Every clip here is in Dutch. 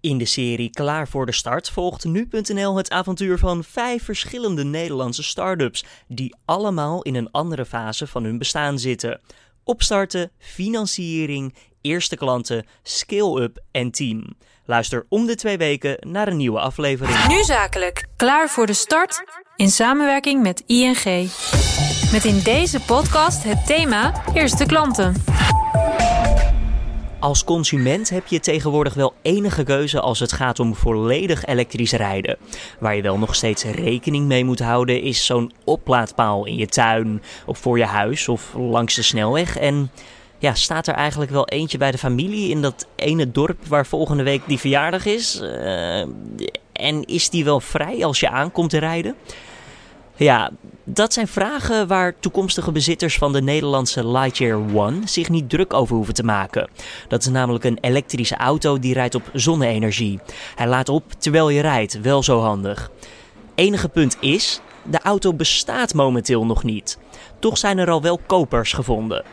In de serie Klaar voor de Start volgt nu.nl het avontuur van vijf verschillende Nederlandse start-ups die allemaal in een andere fase van hun bestaan zitten. Opstarten, financiering, eerste klanten, scale-up en team. Luister om de twee weken naar een nieuwe aflevering. Nu zakelijk. Klaar voor de start in samenwerking met ING. Met in deze podcast het thema Eerste klanten. Als consument heb je tegenwoordig wel enige keuze als het gaat om volledig elektrisch rijden. Waar je wel nog steeds rekening mee moet houden is zo'n oplaadpaal in je tuin of voor je huis of langs de snelweg. En ja, staat er eigenlijk wel eentje bij de familie in dat ene dorp waar volgende week die verjaardag is? Uh, en is die wel vrij als je aankomt te rijden? Ja, dat zijn vragen waar toekomstige bezitters van de Nederlandse Lightyear One zich niet druk over hoeven te maken. Dat is namelijk een elektrische auto die rijdt op zonne-energie. Hij laat op terwijl je rijdt, wel zo handig. Enige punt is, de auto bestaat momenteel nog niet. Toch zijn er al wel kopers gevonden.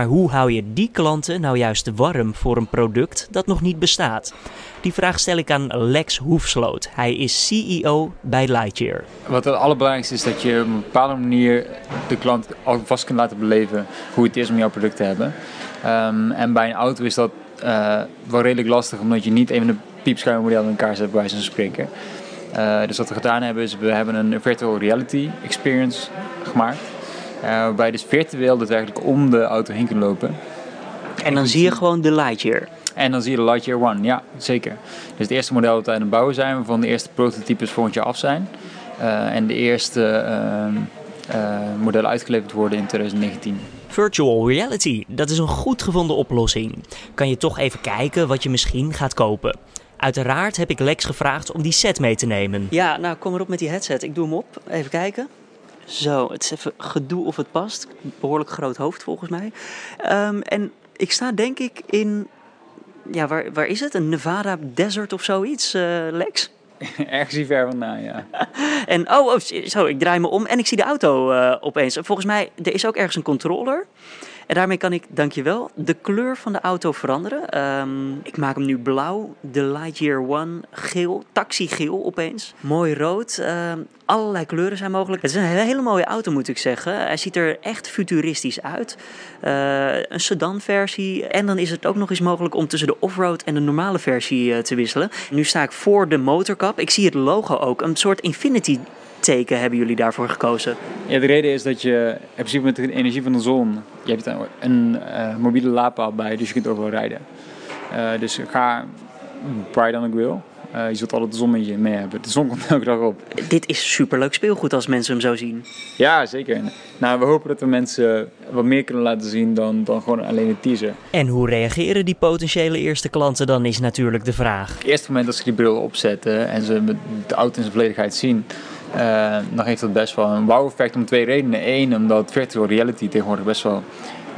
Maar hoe hou je die klanten nou juist warm voor een product dat nog niet bestaat? Die vraag stel ik aan Lex Hoefsloot. Hij is CEO bij Lightyear. Wat het allerbelangrijkste is dat je op een bepaalde manier de klant alvast kunt laten beleven hoe het is om jouw product te hebben. Um, en bij een auto is dat uh, wel redelijk lastig, omdat je niet even een piepschuim model in elkaar zet, bij van spreken. Uh, dus wat we gedaan hebben, is we hebben een virtual reality experience gemaakt. Uh, waarbij je dus virtueel dus eigenlijk om de auto heen kunt lopen. En dan zie je gewoon de Lightyear. En dan zie je de Lightyear One, ja, zeker. Dus het eerste model dat we aan het bouwen zijn, waarvan de eerste prototypes volgend jaar af zijn. Uh, en de eerste uh, uh, modellen uitgeleverd worden in 2019. Virtual reality, dat is een goed gevonden oplossing. Kan je toch even kijken wat je misschien gaat kopen. Uiteraard heb ik Lex gevraagd om die set mee te nemen. Ja, nou kom erop met die headset. Ik doe hem op. Even kijken. Zo, het is even gedoe of het past. Behoorlijk groot hoofd volgens mij. Um, en ik sta denk ik in ja, waar, waar is het? Een Nevada desert of zoiets, uh, Lex? Ergens hier ver vandaan, ja. en oh, oh, zo, ik draai me om en ik zie de auto uh, opeens. Volgens mij, er is ook ergens een controller. En daarmee kan ik, dankjewel, de kleur van de auto veranderen. Um, ik maak hem nu blauw, de Lightyear One geel, taxi geel opeens. Mooi rood, um, allerlei kleuren zijn mogelijk. Het is een hele mooie auto moet ik zeggen. Hij ziet er echt futuristisch uit. Uh, een sedan versie en dan is het ook nog eens mogelijk om tussen de offroad en de normale versie uh, te wisselen. Nu sta ik voor de motorkap. Ik zie het logo ook, een soort Infinity teken hebben jullie daarvoor gekozen? Ja, de reden is dat je in principe met de energie van de zon, je hebt een, een uh, mobiele laadpaal bij, dus je kunt overal rijden. Uh, dus ga waar je dan ook wil. Uh, je zult altijd de zon met je mee hebben. De zon komt elke dag op. Dit is superleuk speelgoed als mensen hem zo zien. Ja, zeker. Nou, we hopen dat we mensen wat meer kunnen laten zien dan, dan gewoon alleen een teaser. En hoe reageren die potentiële eerste klanten dan is natuurlijk de vraag. Het eerste moment dat ze die bril opzetten en ze de auto in zijn volledigheid zien, uh, dan heeft dat best wel een wow-effect om twee redenen. Eén, omdat virtual reality tegenwoordig best wel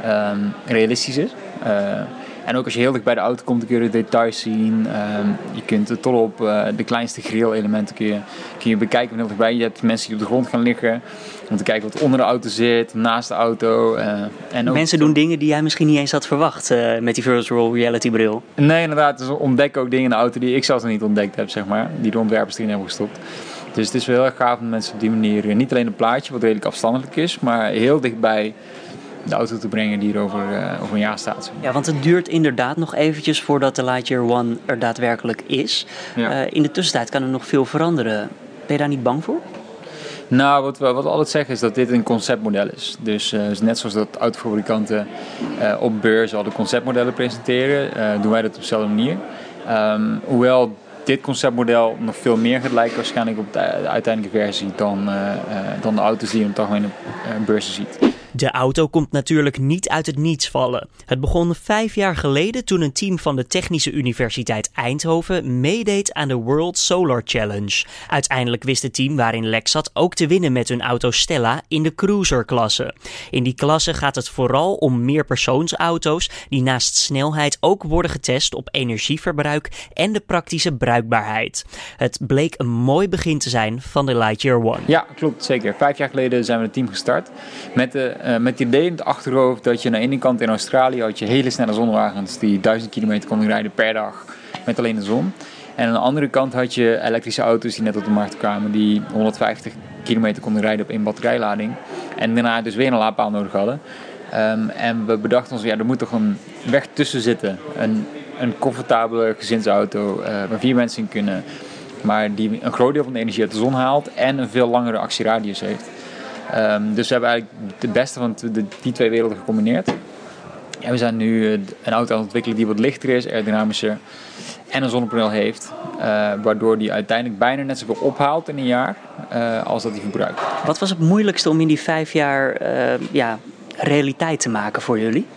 um, realistisch is. Uh, en ook als je heel dicht bij de auto komt, kun je de details zien. Um, je kunt het tot op uh, de kleinste grill-elementen kun je, kun je bekijken van heel dichtbij. Je hebt mensen die op de grond gaan liggen om te kijken wat onder de auto zit, naast de auto. en ook mensen doen dingen die jij misschien niet eens had verwacht met die virtual reality bril. Nee, inderdaad. Dus ontdekken ook dingen in de auto die ik zelf nog niet ontdekt heb, zeg maar. Die de ontwerpers erin hebben gestopt. Dus het is wel heel erg gaaf om mensen op die manier eh, niet alleen een plaatje, wat redelijk afstandelijk is, maar heel dichtbij de auto te brengen die er over, uh, over een jaar staat. Ja, want het duurt inderdaad nog eventjes voordat de Lightyear One er daadwerkelijk is. Ja. Uh, in de tussentijd kan er nog veel veranderen. Ben je daar niet bang voor? Nou, wat we, wat we altijd zeggen is dat dit een conceptmodel is. Dus uh, net zoals dat autofabrikanten op beurs al de conceptmodellen presenteren, doen wij dat op dezelfde manier. Um, hoewel dit conceptmodel nog veel meer gaat lijken waarschijnlijk op de uiteindelijke versie dan, uh, uh, dan de auto's die je op op uh, beurzen ziet. De auto komt natuurlijk niet uit het niets vallen. Het begon vijf jaar geleden toen een team van de Technische Universiteit Eindhoven meedeed aan de World Solar Challenge. Uiteindelijk wist het team waarin Lex zat ook te winnen met hun auto Stella in de cruiser-klasse. In die klasse gaat het vooral om meerpersoonsauto's die naast snelheid ook worden getest op energieverbruik en de praktische bruikbaarheid. Het bleek een mooi begin te zijn van de Lightyear One. Ja, klopt zeker. Vijf jaar geleden zijn we het team gestart met de uh, met het idee in het achterhoofd dat je aan de ene kant in Australië had je hele snelle zonnewagens die 1000 kilometer konden rijden per dag met alleen de zon. En aan de andere kant had je elektrische auto's die net op de markt kwamen, die 150 kilometer konden rijden op één batterijlading. En daarna dus weer een laadpaal nodig hadden. Ehm, en we bedachten ons, ja, er moet toch een weg tussen zitten. Een, een comfortabele gezinsauto uh, waar vier mensen in kunnen. Maar die een groot deel van de energie uit de zon haalt en een veel langere actieradius heeft. Um, dus we hebben eigenlijk het beste van de, die twee werelden gecombineerd. En we zijn nu een auto aan het ontwikkelen die wat lichter is, aerodynamischer en een zonnepaneel heeft. Uh, waardoor die uiteindelijk bijna net zoveel ophaalt in een jaar uh, als dat hij verbruikt. Wat was het moeilijkste om in die vijf jaar ja, realiteit te maken voor jullie?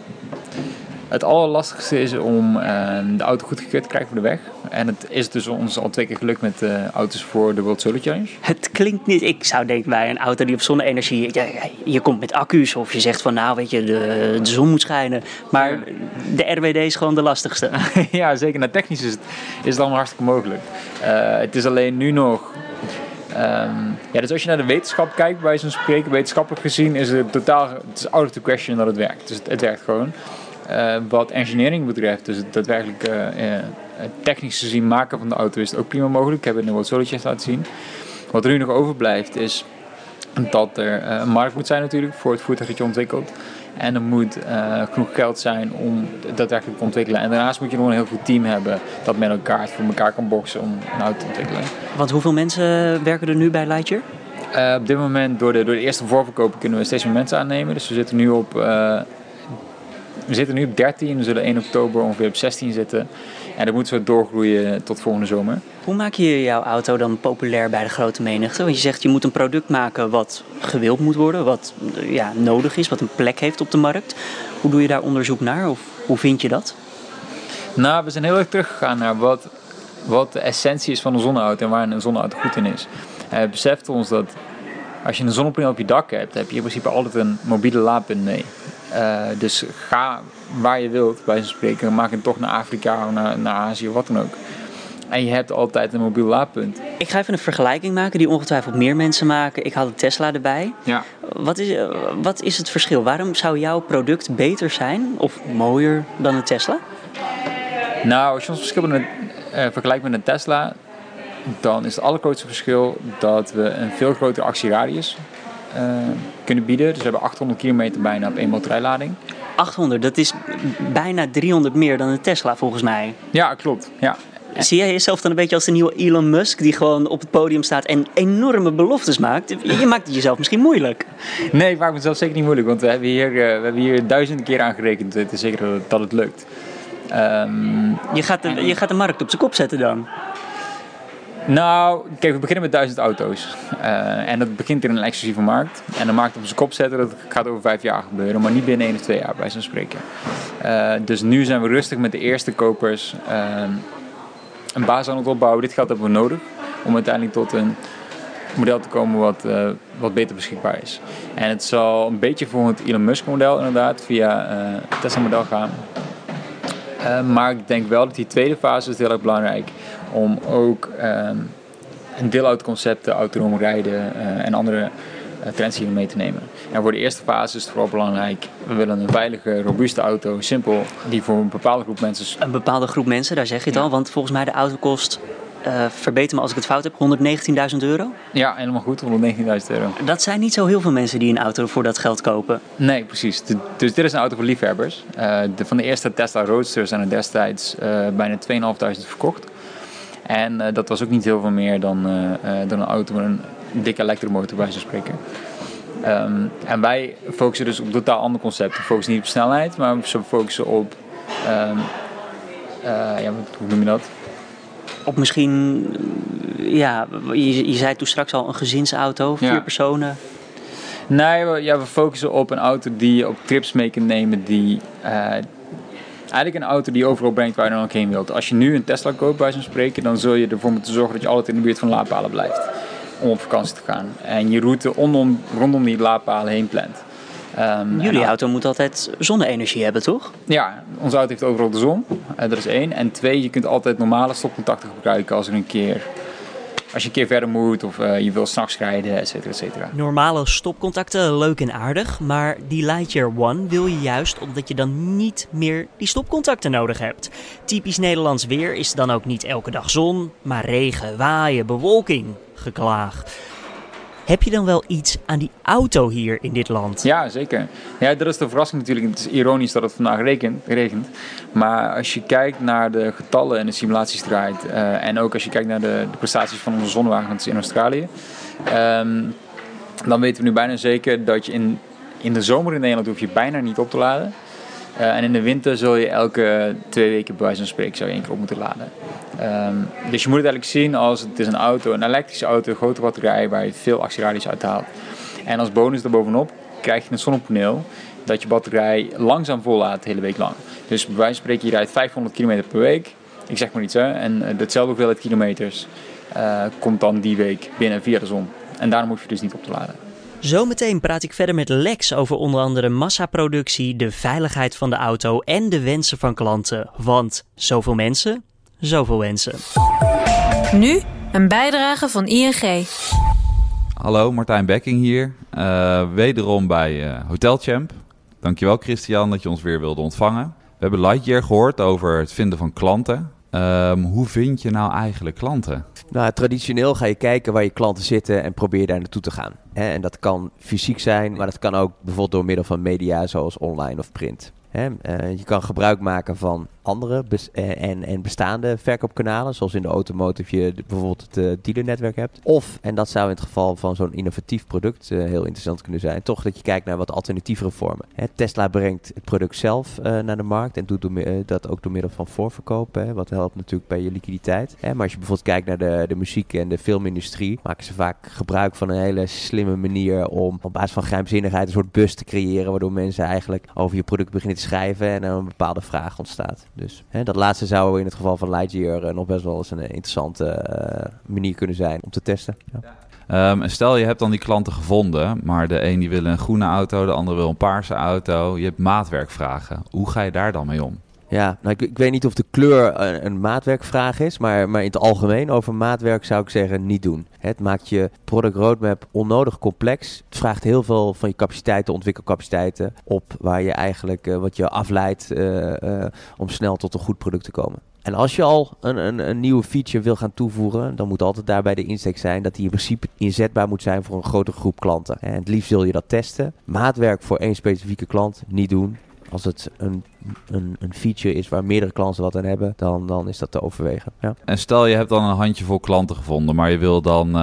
Het allerlastigste is om uh, de auto goedgekeurd te krijgen voor de weg. En het is dus ons al twee keer gelukt met uh, auto's voor de World Solar Challenge. Het klinkt niet, ik zou denken bij een auto die op zonne-energie, ja, je komt met accu's of je zegt van nou weet je, de, de zon moet schijnen. Maar de RWD is gewoon de lastigste. ja, zeker. Nou, technisch is het, is het allemaal hartstikke mogelijk. Uh, het is alleen nu nog Um, ja, dus als je naar de wetenschap kijkt, bij zo'n spreken, wetenschappelijk gezien, is het totaal het is out of the question dat het werkt. Dus het, het werkt gewoon. Uh, wat engineering betreft, dus het daadwerkelijk uh, uh, technisch gezien maken van de auto, is het ook prima mogelijk. Ik heb het World Solar Challenge laten zien. Wat er nu nog overblijft, is dat er een markt moet zijn natuurlijk voor het voertuig dat je ontwikkelt. En er moet uh, genoeg geld zijn om daadwerkelijk te ontwikkelen. En daarnaast moet je nog een heel goed team hebben dat met elkaar voor elkaar kan boksen om een auto te ontwikkelen. Want hoeveel mensen werken er nu bij Lightyear? Uh, op dit moment, door de, door de eerste voorverkopen, kunnen we steeds meer mensen aannemen. Dus we zitten nu op, uh, we zitten nu op 13, we zullen 1 oktober ongeveer op 16 zitten. En dat moeten we doorgroeien tot volgende zomer. Hoe maak je jouw auto dan populair bij de grote menigte? Want je zegt je moet een product maken wat gewild moet worden, wat ja, nodig is, wat een plek heeft op de markt. Hoe doe je daar onderzoek naar of hoe vind je dat? Nou, we zijn heel erg teruggegaan naar wat, wat de essentie is van een zonneauto en waar een zonneauto goed in is. En het beseft ons dat als je een zonnepaneel op je dak hebt, heb je in principe altijd een mobiele laadpunt mee. Uh, dus ga waar je wilt, bij zo'n spreken. Maak het toch naar Afrika of naar, naar Azië of wat dan ook. En je hebt altijd een mobiel laadpunt. Ik ga even een vergelijking maken die ongetwijfeld meer mensen maken. Ik had een Tesla erbij. Ja. Wat is, wat is het verschil? Waarom zou jouw product beter zijn of mooier dan een Tesla? Nou, als je ons verschil met, uh, vergelijkt met een Tesla, dan is het allergrootste verschil dat we een veel grotere actieradius uh, kunnen bieden. Dus we hebben 800 kilometer bijna op één batterijlading. 800, dat is bijna 300 meer dan een Tesla volgens mij. Ja, klopt. Ja. Zie jij jezelf dan een beetje als de nieuwe Elon Musk die gewoon op het podium staat en enorme beloftes maakt? Je maakt het jezelf misschien moeilijk. Nee, ik maak mezelf zeker niet moeilijk, want we hebben hier, uh, we hebben hier duizenden keer aangerekend. Is zeker dat, dat het lukt. Um, je, gaat de, je gaat de markt op zijn kop zetten dan? Nou, kijk, we beginnen met duizend auto's. Uh, en dat begint in een exclusieve markt. En de markt op zijn kop zetten, dat gaat over vijf jaar gebeuren. Maar niet binnen één of twee jaar, bij zo'n spreken. Uh, dus nu zijn we rustig met de eerste kopers uh, een basis aan het opbouwen. Dit geld hebben we nodig om uiteindelijk tot een model te komen wat, wat beter beschikbaar is. En het zal een beetje voor het Elon Musk model inderdaad via het Tesla model gaan. maar ik denk wel dat die tweede fase is heel erg belangrijk om ook um, een deelautoconcepten, autonoom rijden uh, en andere uh, trends hier mee te nemen. En voor de eerste fase is het vooral belangrijk, we willen een veilige, robuuste auto, simpel, die voor een bepaalde groep mensen... Een bepaalde groep mensen, daar zeg je het ja. al, want volgens mij de auto kost... Uh, verbeter me als ik het fout heb, 119.000 euro? Ja, helemaal goed, 119.000 euro. Dat zijn niet zo heel veel mensen die een auto voor dat geld kopen. Nee, precies. De, dus dit is een auto voor liefhebbers. Uh, de, van de eerste Tesla Roadster zijn er destijds uh, bijna 2.500 verkocht. En uh, dat was ook niet heel veel meer dan, uh, uh, dan een auto met een dikke elektromotor bij zo'n spreken. Um, en wij focussen dus op totaal ander concept. We focussen niet op snelheid, maar we focussen op. Um, ja, hoe noem je dat? Op misschien, ja, je, je zei toen straks al een gezinsauto, vier ja. personen. Nee, we, ja, we focussen op een auto die je op trips mee kunt nemen, die eigenlijk een auto die overal brengt waar je dan ook heen wilt. Als je nu een Tesla koopt bij zo'n spreken, dan zul je ervoor moeten zorgen dat je altijd in de buurt van laadpalen blijft. Om op vakantie te gaan. En je route rondom, rondom die laadpalen heen plant. Um, Jullie auto moet altijd zonne-energie hebben, toch? Ja, onze auto heeft overal de zon. Uh, dat is één. En twee, je kunt altijd normale stopcontacten gebruiken als er een keer als je een keer verder moet of je wil s'nachts rijden, et cetera, et cetera. Normale stopcontacten, leuk en aardig, maar die Lightyear One wil je juist omdat je dan niet meer die stopcontacten nodig hebt. Typisch Nederlands weer is dan ook niet elke dag zon, maar regen, waaien, bewolking, geklaag. Heb je dan wel iets aan die auto hier in dit land? Ja, zeker. Ja, dat is de verrassing natuurlijk. Het is ironisch dat het vandaag regent. Maar als je kijkt naar de getallen en de simulaties draait... Uh, en ook als je kijkt naar de, prestaties van onze zonnewagens in Australië... Um, dan weten we nu bijna zeker dat je in, in de zomer in Nederland hoef je bijna niet op te laden. Uh, en in de winter zul je elke twee weken bij wijze van spreken zou je één keer op moeten laden. Um, dus je moet het eigenlijk zien als het is een auto, een elektrische auto, een grote batterij waar je veel actieradius uithaalt. En als bonus daarbovenop krijg je een zonnepaneel dat je batterij langzaam vollaadt de hele week lang. Dus bij wijze van spreken je rijdt 500 km per week, ik zeg maar iets hè, en hetzelfde hoeveelheid kilometers uh, komt dan die week binnen via de zon. En daarom hoef je dus niet op te laden. Zometeen praat ik verder met Lex over onder andere massaproductie, de veiligheid van de auto en de wensen van klanten. Want zoveel mensen, zoveel wensen. Nu een bijdrage van ING. Hallo, Martijn Bekking hier. Uh, wederom bij uh, Hotel Champ. Dankjewel Christian dat je ons weer wilde ontvangen. We hebben Lightyear gehoord over het vinden van klanten. Um, hoe vind je nou eigenlijk klanten? Nou, traditioneel ga je kijken waar je klanten zitten en probeer daar naartoe te gaan. En dat kan fysiek zijn, maar dat kan ook bijvoorbeeld door middel van media zoals online of print. Eh, je kan gebruik maken van andere eh, en, en bestaande verkoopkanalen, zoals in de automotive je bijvoorbeeld het uh, dealernetwerk hebt. Of, en dat zou in het geval van zo'n innovatief product heel interessant kunnen zijn, toch dat je kijkt naar wat alternatievere vormen. Tesla brengt het product zelf naar de markt en doet dat ook door middel van voorverkoop, wat helpt natuurlijk bij je liquiditeit. maar als je bijvoorbeeld kijkt naar de, de muziek en de filmindustrie, maken ze vaak gebruik van een hele slimme manier om op basis van geheimzinnigheid een soort bus te creëren, waardoor mensen eigenlijk over je product beginnen te schrijven en er een bepaalde vraag ontstaat. Dus hè, dat laatste zou in het geval van Lightyear uh, nog best wel eens een interessante uh, manier kunnen zijn om te testen. Ja. Um, stel je hebt dan die klanten gevonden, maar de een die wil een groene auto, de ander wil een paarse auto. Je hebt maatwerkvragen. Hoe ga je daar dan mee om? Ja, nou, ik, ik, weet niet of de kleur een, maatwerkvraag is, maar, maar in het algemeen over maatwerk zou ik zeggen niet doen. Het maakt je product roadmap onnodig complex. Het vraagt heel veel van je capaciteiten, ontwikkelcapaciteiten op, waar je eigenlijk uh, wat je afleidt uh, uh, om snel tot een goed product te komen. En als je al een, een, een, nieuwe feature wil gaan toevoegen, dan moet altijd daarbij de insteek zijn dat die in principe inzetbaar moet zijn voor een grotere groep klanten. En het liefst zul je dat testen. Maatwerk voor één specifieke klant niet doen als het een, een, een, feature is waar meerdere klanten wat aan hebben, dan, dan is dat te overwegen. Ja. En stel je hebt dan een handjevol klanten gevonden, maar je wil dan, uh,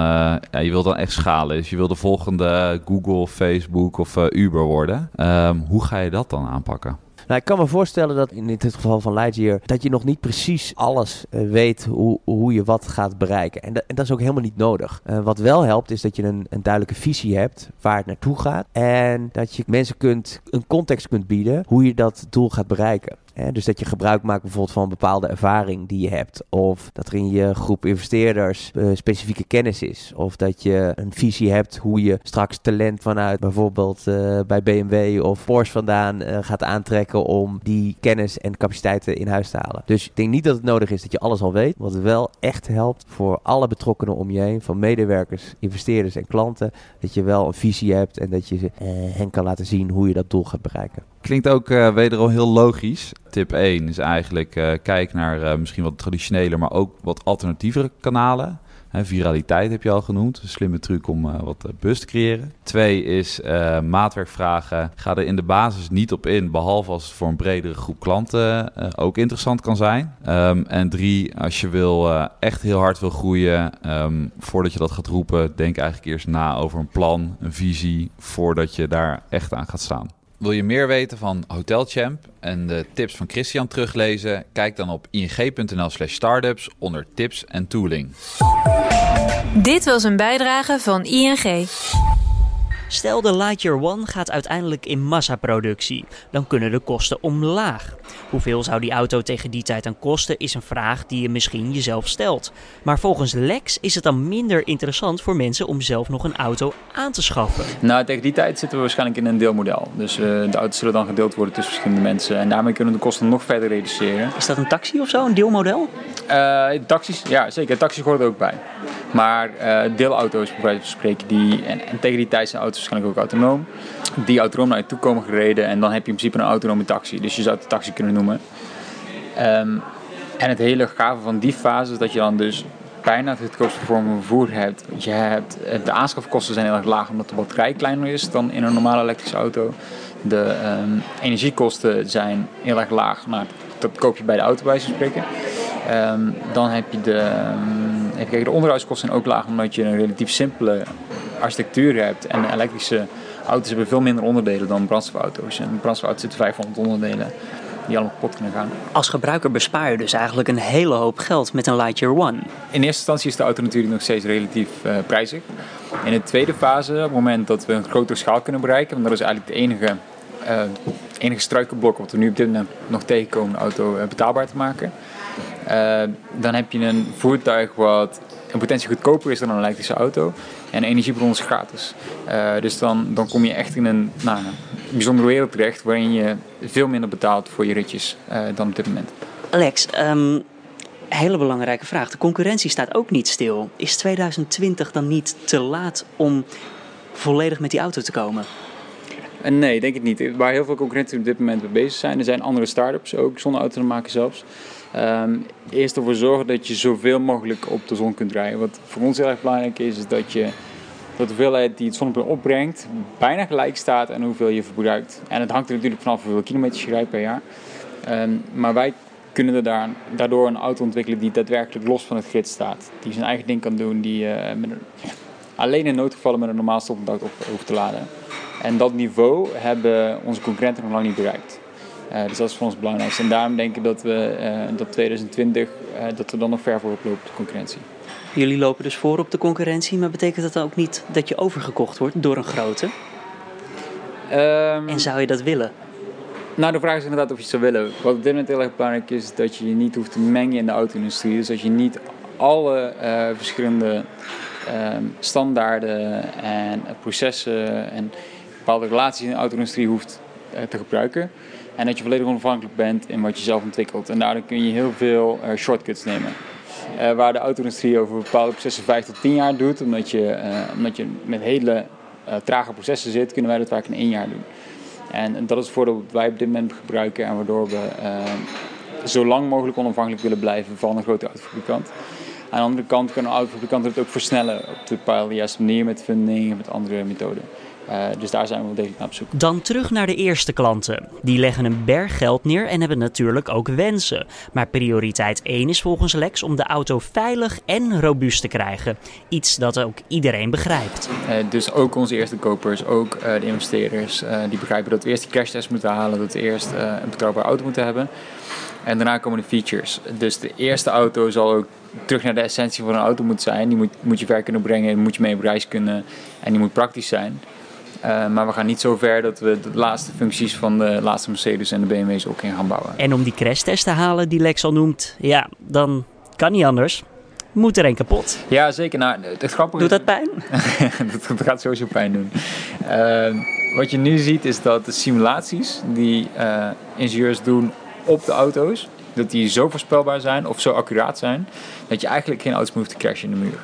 ja, je wil dan echt schalen. Dus je wil de volgende Google, Facebook of uh, Uber worden. Um, hoe ga je dat dan aanpakken? Nou, ik kan me voorstellen dat in dit geval van Lightyear... dat je nog niet precies alles uh, weet hoe, hoe je wat gaat bereiken. En, en, dat is ook helemaal niet nodig. Uh, wat wel helpt is dat je een, een duidelijke visie hebt waar het naartoe gaat. En dat je mensen kunt, een context kunt bieden hoe je dat doel gaat bereiken. Dus dat je gebruik maakt bijvoorbeeld van een bepaalde ervaring die je hebt. Of dat er in je groep investeerders uh, specifieke kennis is. Of dat je een visie hebt hoe je straks talent vanuit bijvoorbeeld uh, bij BMW of Porsche vandaan uh, gaat aantrekken om die kennis en capaciteiten in huis te halen. Dus ik denk niet dat het nodig is dat je alles al weet. Wat wel echt helpt voor alle betrokkenen om je heen, van medewerkers, investeerders en klanten, dat je wel een visie hebt en dat je hen kan laten zien hoe je dat doel gaat bereiken. Klinkt ook uh, wederom heel logisch. Tip 1 is eigenlijk uh, kijk naar uh, misschien wat traditionele, maar ook wat alternatievere kanalen. Viraliteit heb je al genoemd. Een slimme truc om uh, wat buzz te creëren. Twee is maatwerkvragen. Ga er in de basis niet op in, behalve als het voor een bredere groep klanten ook interessant kan zijn. Um, en drie, als je wil, echt heel hard wil groeien, um, voordat je dat gaat roepen, denk eigenlijk eerst na over een plan, een visie, voordat je daar echt aan gaat staan. Wil je meer weten van Hotelchamp en de tips van Christian teruglezen? Kijk dan op ing.nl slash startups onder tips en tooling. Dit was een bijdrage van ING. Stel de Lightyear One gaat uiteindelijk in massaproductie, dan kunnen de kosten omlaag. Hoeveel zou die auto tegen die tijd aan kosten is een vraag die je misschien jezelf stelt. Maar volgens Lex is het dan minder interessant voor mensen om zelf nog een auto aan te schaffen. Nou, tegen die tijd zitten we waarschijnlijk in een deelmodel. Dus uh, de auto's zullen dan gedeeld worden tussen verschillende mensen en daarmee kunnen de kosten nog verder reduceren. Is dat een taxi of zo, een deelmodel? Uh, taxis, ja zeker. Taxis hoort er ook bij. Maar eh, deelauto's, bij spreken, die, en, en tegen die tijd zijn auto's waarschijnlijk ook autonoom, die autonoom naar je toe komen gereden en dan heb je in principe een autonome taxi. Dus je zou het taxi kunnen noemen. Ehm, en het hele gave van die fase is dat je dan dus bijna het goedkoopste vorm van vervoer hebt. Je hebt. De aanschafkosten zijn heel erg laag omdat de batterij kleiner is dan in een normale elektrische auto. De ehm, energiekosten zijn heel erg laag. Nou, dat koop je bij de auto bij spreken. Ehm, dan heb je de, kijken, de onderhoudskosten zijn ook laag omdat je een relatief simpele architectuur hebt. En elektrische auto's hebben veel minder onderdelen dan brandstofauto's. En brandstofauto's zitten 500 onderdelen die allemaal kapot kunnen gaan. Als gebruiker bespaar je dus eigenlijk een hele hoop geld met een Lightyear One. In eerste instantie is de auto natuurlijk nog steeds relatief uh, prijzig. In de tweede fase, op het moment dat we een grotere schaal kunnen bereiken, want dat is eigenlijk het enige, uh, enige struikelblok wat we nu op dit moment nog tegenkomen, de auto uh, betaalbaar te maken. Dan heb je een voertuig wat in potentie goedkoper is dan een elektrische auto. En de energiebron is gratis. dus dan, dan kom je echt in een, nou, bijzondere wereld terecht waarin je veel minder betaalt voor je ritjes uh, dan op dit moment. Alex, um, hele belangrijke vraag. De concurrentie staat ook niet stil. Is 2020 dan niet te laat om volledig met die auto te komen? Nee, denk ik niet. Waar heel veel concurrenten op dit moment mee bezig zijn, er zijn andere start-ups ook zonder auto te maken zelfs. Um, eerst ervoor zorgen dat je zoveel mogelijk op de zon kunt rijden. Wat voor ons heel erg belangrijk is, is dat je dat de hoeveelheid die het zonnepaneel opbrengt bijna gelijk staat aan hoeveel je verbruikt. En het hangt er natuurlijk vanaf hoeveel kilometers je rijdt per jaar. Um, maar wij kunnen er daar, daardoor een auto ontwikkelen die daadwerkelijk los van het grid staat. Die zijn eigen ding kan doen, die uh, alleen in noodgevallen met een normaal stopcontact op hoeft te laden. En dat niveau hebben onze concurrenten nog lang niet bereikt. Uh, dus dat is voor ons belangrijk. En daarom denk ik dat we uh, dat 2020 dat we dan nog ver voorop lopen op de concurrentie. Jullie lopen dus voor op de concurrentie, maar betekent dat ook niet dat je overgekocht wordt door een grote? Um, en zou je dat willen? Nou, de vraag is inderdaad of je het zou willen. Wat op dit moment heel erg belangrijk is, is dat je je niet hoeft te mengen in de auto-industrie. Dus dat je niet alle uh, verschillende uh, standaarden en processen en bepaalde relaties in de auto-industrie hoeft uh, te gebruiken. En dat je volledig onafhankelijk bent in wat je zelf ontwikkelt. En daardoor kun je heel veel uh, shortcuts nemen. Uh, waar de auto-industrie over bepaalde processen 5 tot 10 jaar doet, omdat je, uh, omdat je met hele trage processen zit, kunnen wij dat vaak in één jaar doen. En dat is het voordeel dat wij op dit moment gebruiken en waardoor we zo lang mogelijk onafhankelijk willen blijven van een grote autofabrikant. Aan de andere kant kunnen autofabrikanten het ook versnellen op de bepaalde juiste manier met funding en met andere methoden. Uh, dus daar zijn we wel degelijk naar op zoek. Dan terug naar de eerste klanten. Die leggen een berg geld neer en hebben natuurlijk ook wensen. Maar prioriteit 1 is volgens Lex om de auto veilig en robuust te krijgen. Iets dat ook iedereen begrijpt. Uh, dus ook onze eerste kopers, ook uh, de investeerders, die begrijpen dat we eerst die crashtest moeten halen, dat we eerst een betrouwbare auto moeten hebben. En daarna komen de features. Dus de eerste auto zal ook terug naar de essentie van een auto moeten zijn. Die moet, moet je ver kunnen brengen, moet je mee op reis kunnen en die moet praktisch zijn. Uh, maar we gaan niet zo ver dat we de laatste functies van de laatste Mercedes en de BMW's ook in gaan bouwen. En om die crashtest te halen die Lex al noemt, ja, dan kan niet anders. Moet er een kapot. Ja, zeker. Nou, het grappige Doet dat pijn? dat, gaat sowieso pijn doen. Uh, wat je nu ziet is dat de simulaties die uh, ingenieurs doen op de auto's, dat die zo voorspelbaar zijn of zo accuraat zijn, dat je eigenlijk geen auto's meer hoeft te crashen in de muur.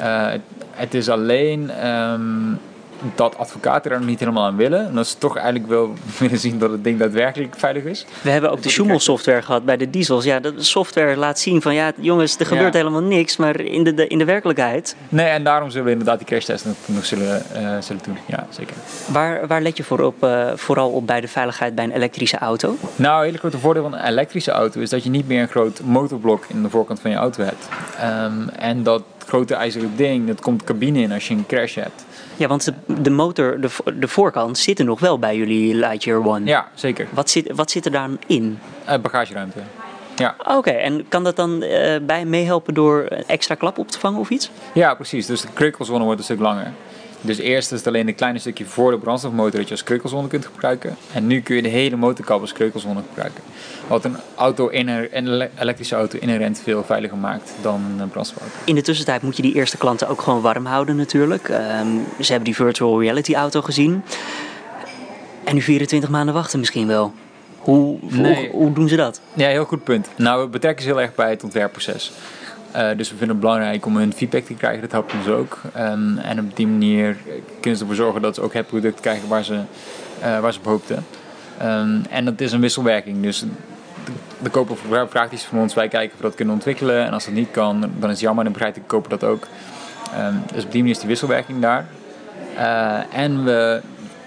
Uh, het is alleen um, dat advocaten daar nog niet helemaal aan willen. En dat ze toch eigenlijk wel willen zien dat het ding daadwerkelijk veilig is. We hebben ook de Schumel software gehad bij de diesels. Ja, de software laat zien van ja, jongens, er gebeurt ja. helemaal niks, maar in de, de, in de werkelijkheid. Nee, en daarom zullen we inderdaad die crashtest nog, nog zullen, uh, zullen doen. Ja, zeker. Waar, waar let je voor op, uh, vooral op bij de veiligheid bij een elektrische auto? Nou, een hele grote voordeel van een elektrische auto is dat je niet meer een groot motorblok in de voorkant van je auto hebt. Um, en dat grote ijzeren ding, dat komt de cabine in als je een crash hebt. Ja, want de, de motor, de, de voorkant zit er nog wel bij jullie Lightyear One. Ja, zeker. Wat zit, wat zit er dan in? Uh, bagageruimte. Ja. Oké, okay, en kan dat dan uh, bij meehelpen door een extra klap op te vangen of iets? Ja, precies. Dus de kreukelzone wordt een stuk langer. Dus eerst is het alleen een klein stukje voor de brandstofmotor dat je als kreukelzone kunt gebruiken. En nu kun je de hele motorkap als kreukelzone gebruiken. Wat een, auto een elektrische auto inherent veel veiliger maakt dan een brandstofauto. In de tussentijd moet je die eerste klanten ook gewoon warm houden natuurlijk. Um, ze hebben die virtual reality auto gezien. En nu 24 maanden wachten misschien wel. Hoe, nee. hoe, hoe, doen ze dat? Ja, heel goed punt. Nou, we betrekken ze heel erg bij het ontwerpproces. Uh, dus we vinden het belangrijk om hun feedback te krijgen. Dat helpt ons ook. Um, en op die manier kunnen ze ervoor zorgen dat ze ook het product krijgen waar ze, uh, waar ze op hoopten. Um, en dat is een wisselwerking. Dus de, koper vraagt iets van ons. Wij kijken of we dat kunnen ontwikkelen. En als dat niet kan, dan is het jammer. En dan begrijpt de koper dat ook. Um, dus op die manier is die wisselwerking daar. Uh, en we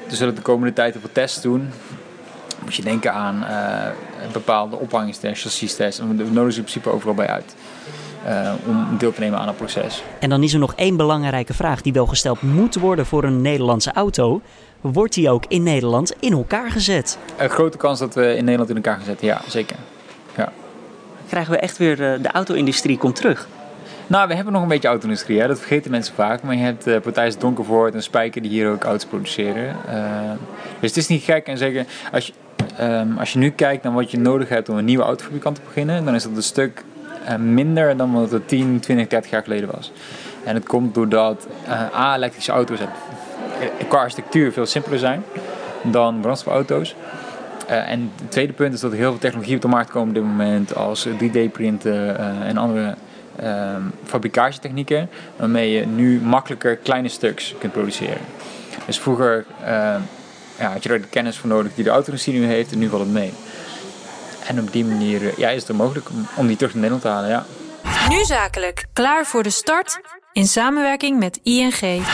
zullen de komende tijd heel veel tests doen moet je denken aan uh, bepaalde ophangingstests, chassistests. En we nodigen ze in principe overal bij uit. Uh, om deel te nemen aan het proces. En dan is er nog één belangrijke vraag die wel gesteld moet worden voor een Nederlandse auto. Wordt die ook in Nederland in elkaar gezet? Een grote kans dat we in Nederland in elkaar gezet, ja, zeker. Ja. Krijgen we echt weer de, de auto-industrie komt terug? Nou, we hebben nog een beetje auto-industrie, hè? dat vergeten mensen vaak. Maar je hebt uh, partijs Donkervoort en Spijker die hier ook auto's produceren. Uh, dus het is niet gek. En zeggen, als je, um, als je nu kijkt naar wat je nodig hebt om een nieuwe autofabrikant te beginnen, dan is dat een stuk minder dan wat het 10, 20, 30 jaar geleden was. En het komt doordat A, elektrische auto's qua architectuur veel simpeler zijn dan brandstofauto's. en het tweede punt is dat er heel veel technologie op de markt komt op dit moment, als 3D-printen en andere uh, fabricatietechnieken waarmee je nu makkelijker kleine stuks kunt produceren. Dus vroeger uh, ja, had je er de kennis voor nodig die de auto-industrie nu heeft en nu valt het mee. En op die manier ja, is het mogelijk om, om die terug naar Nederland te halen. Ja. Nu zakelijk, klaar voor de start in samenwerking met ING.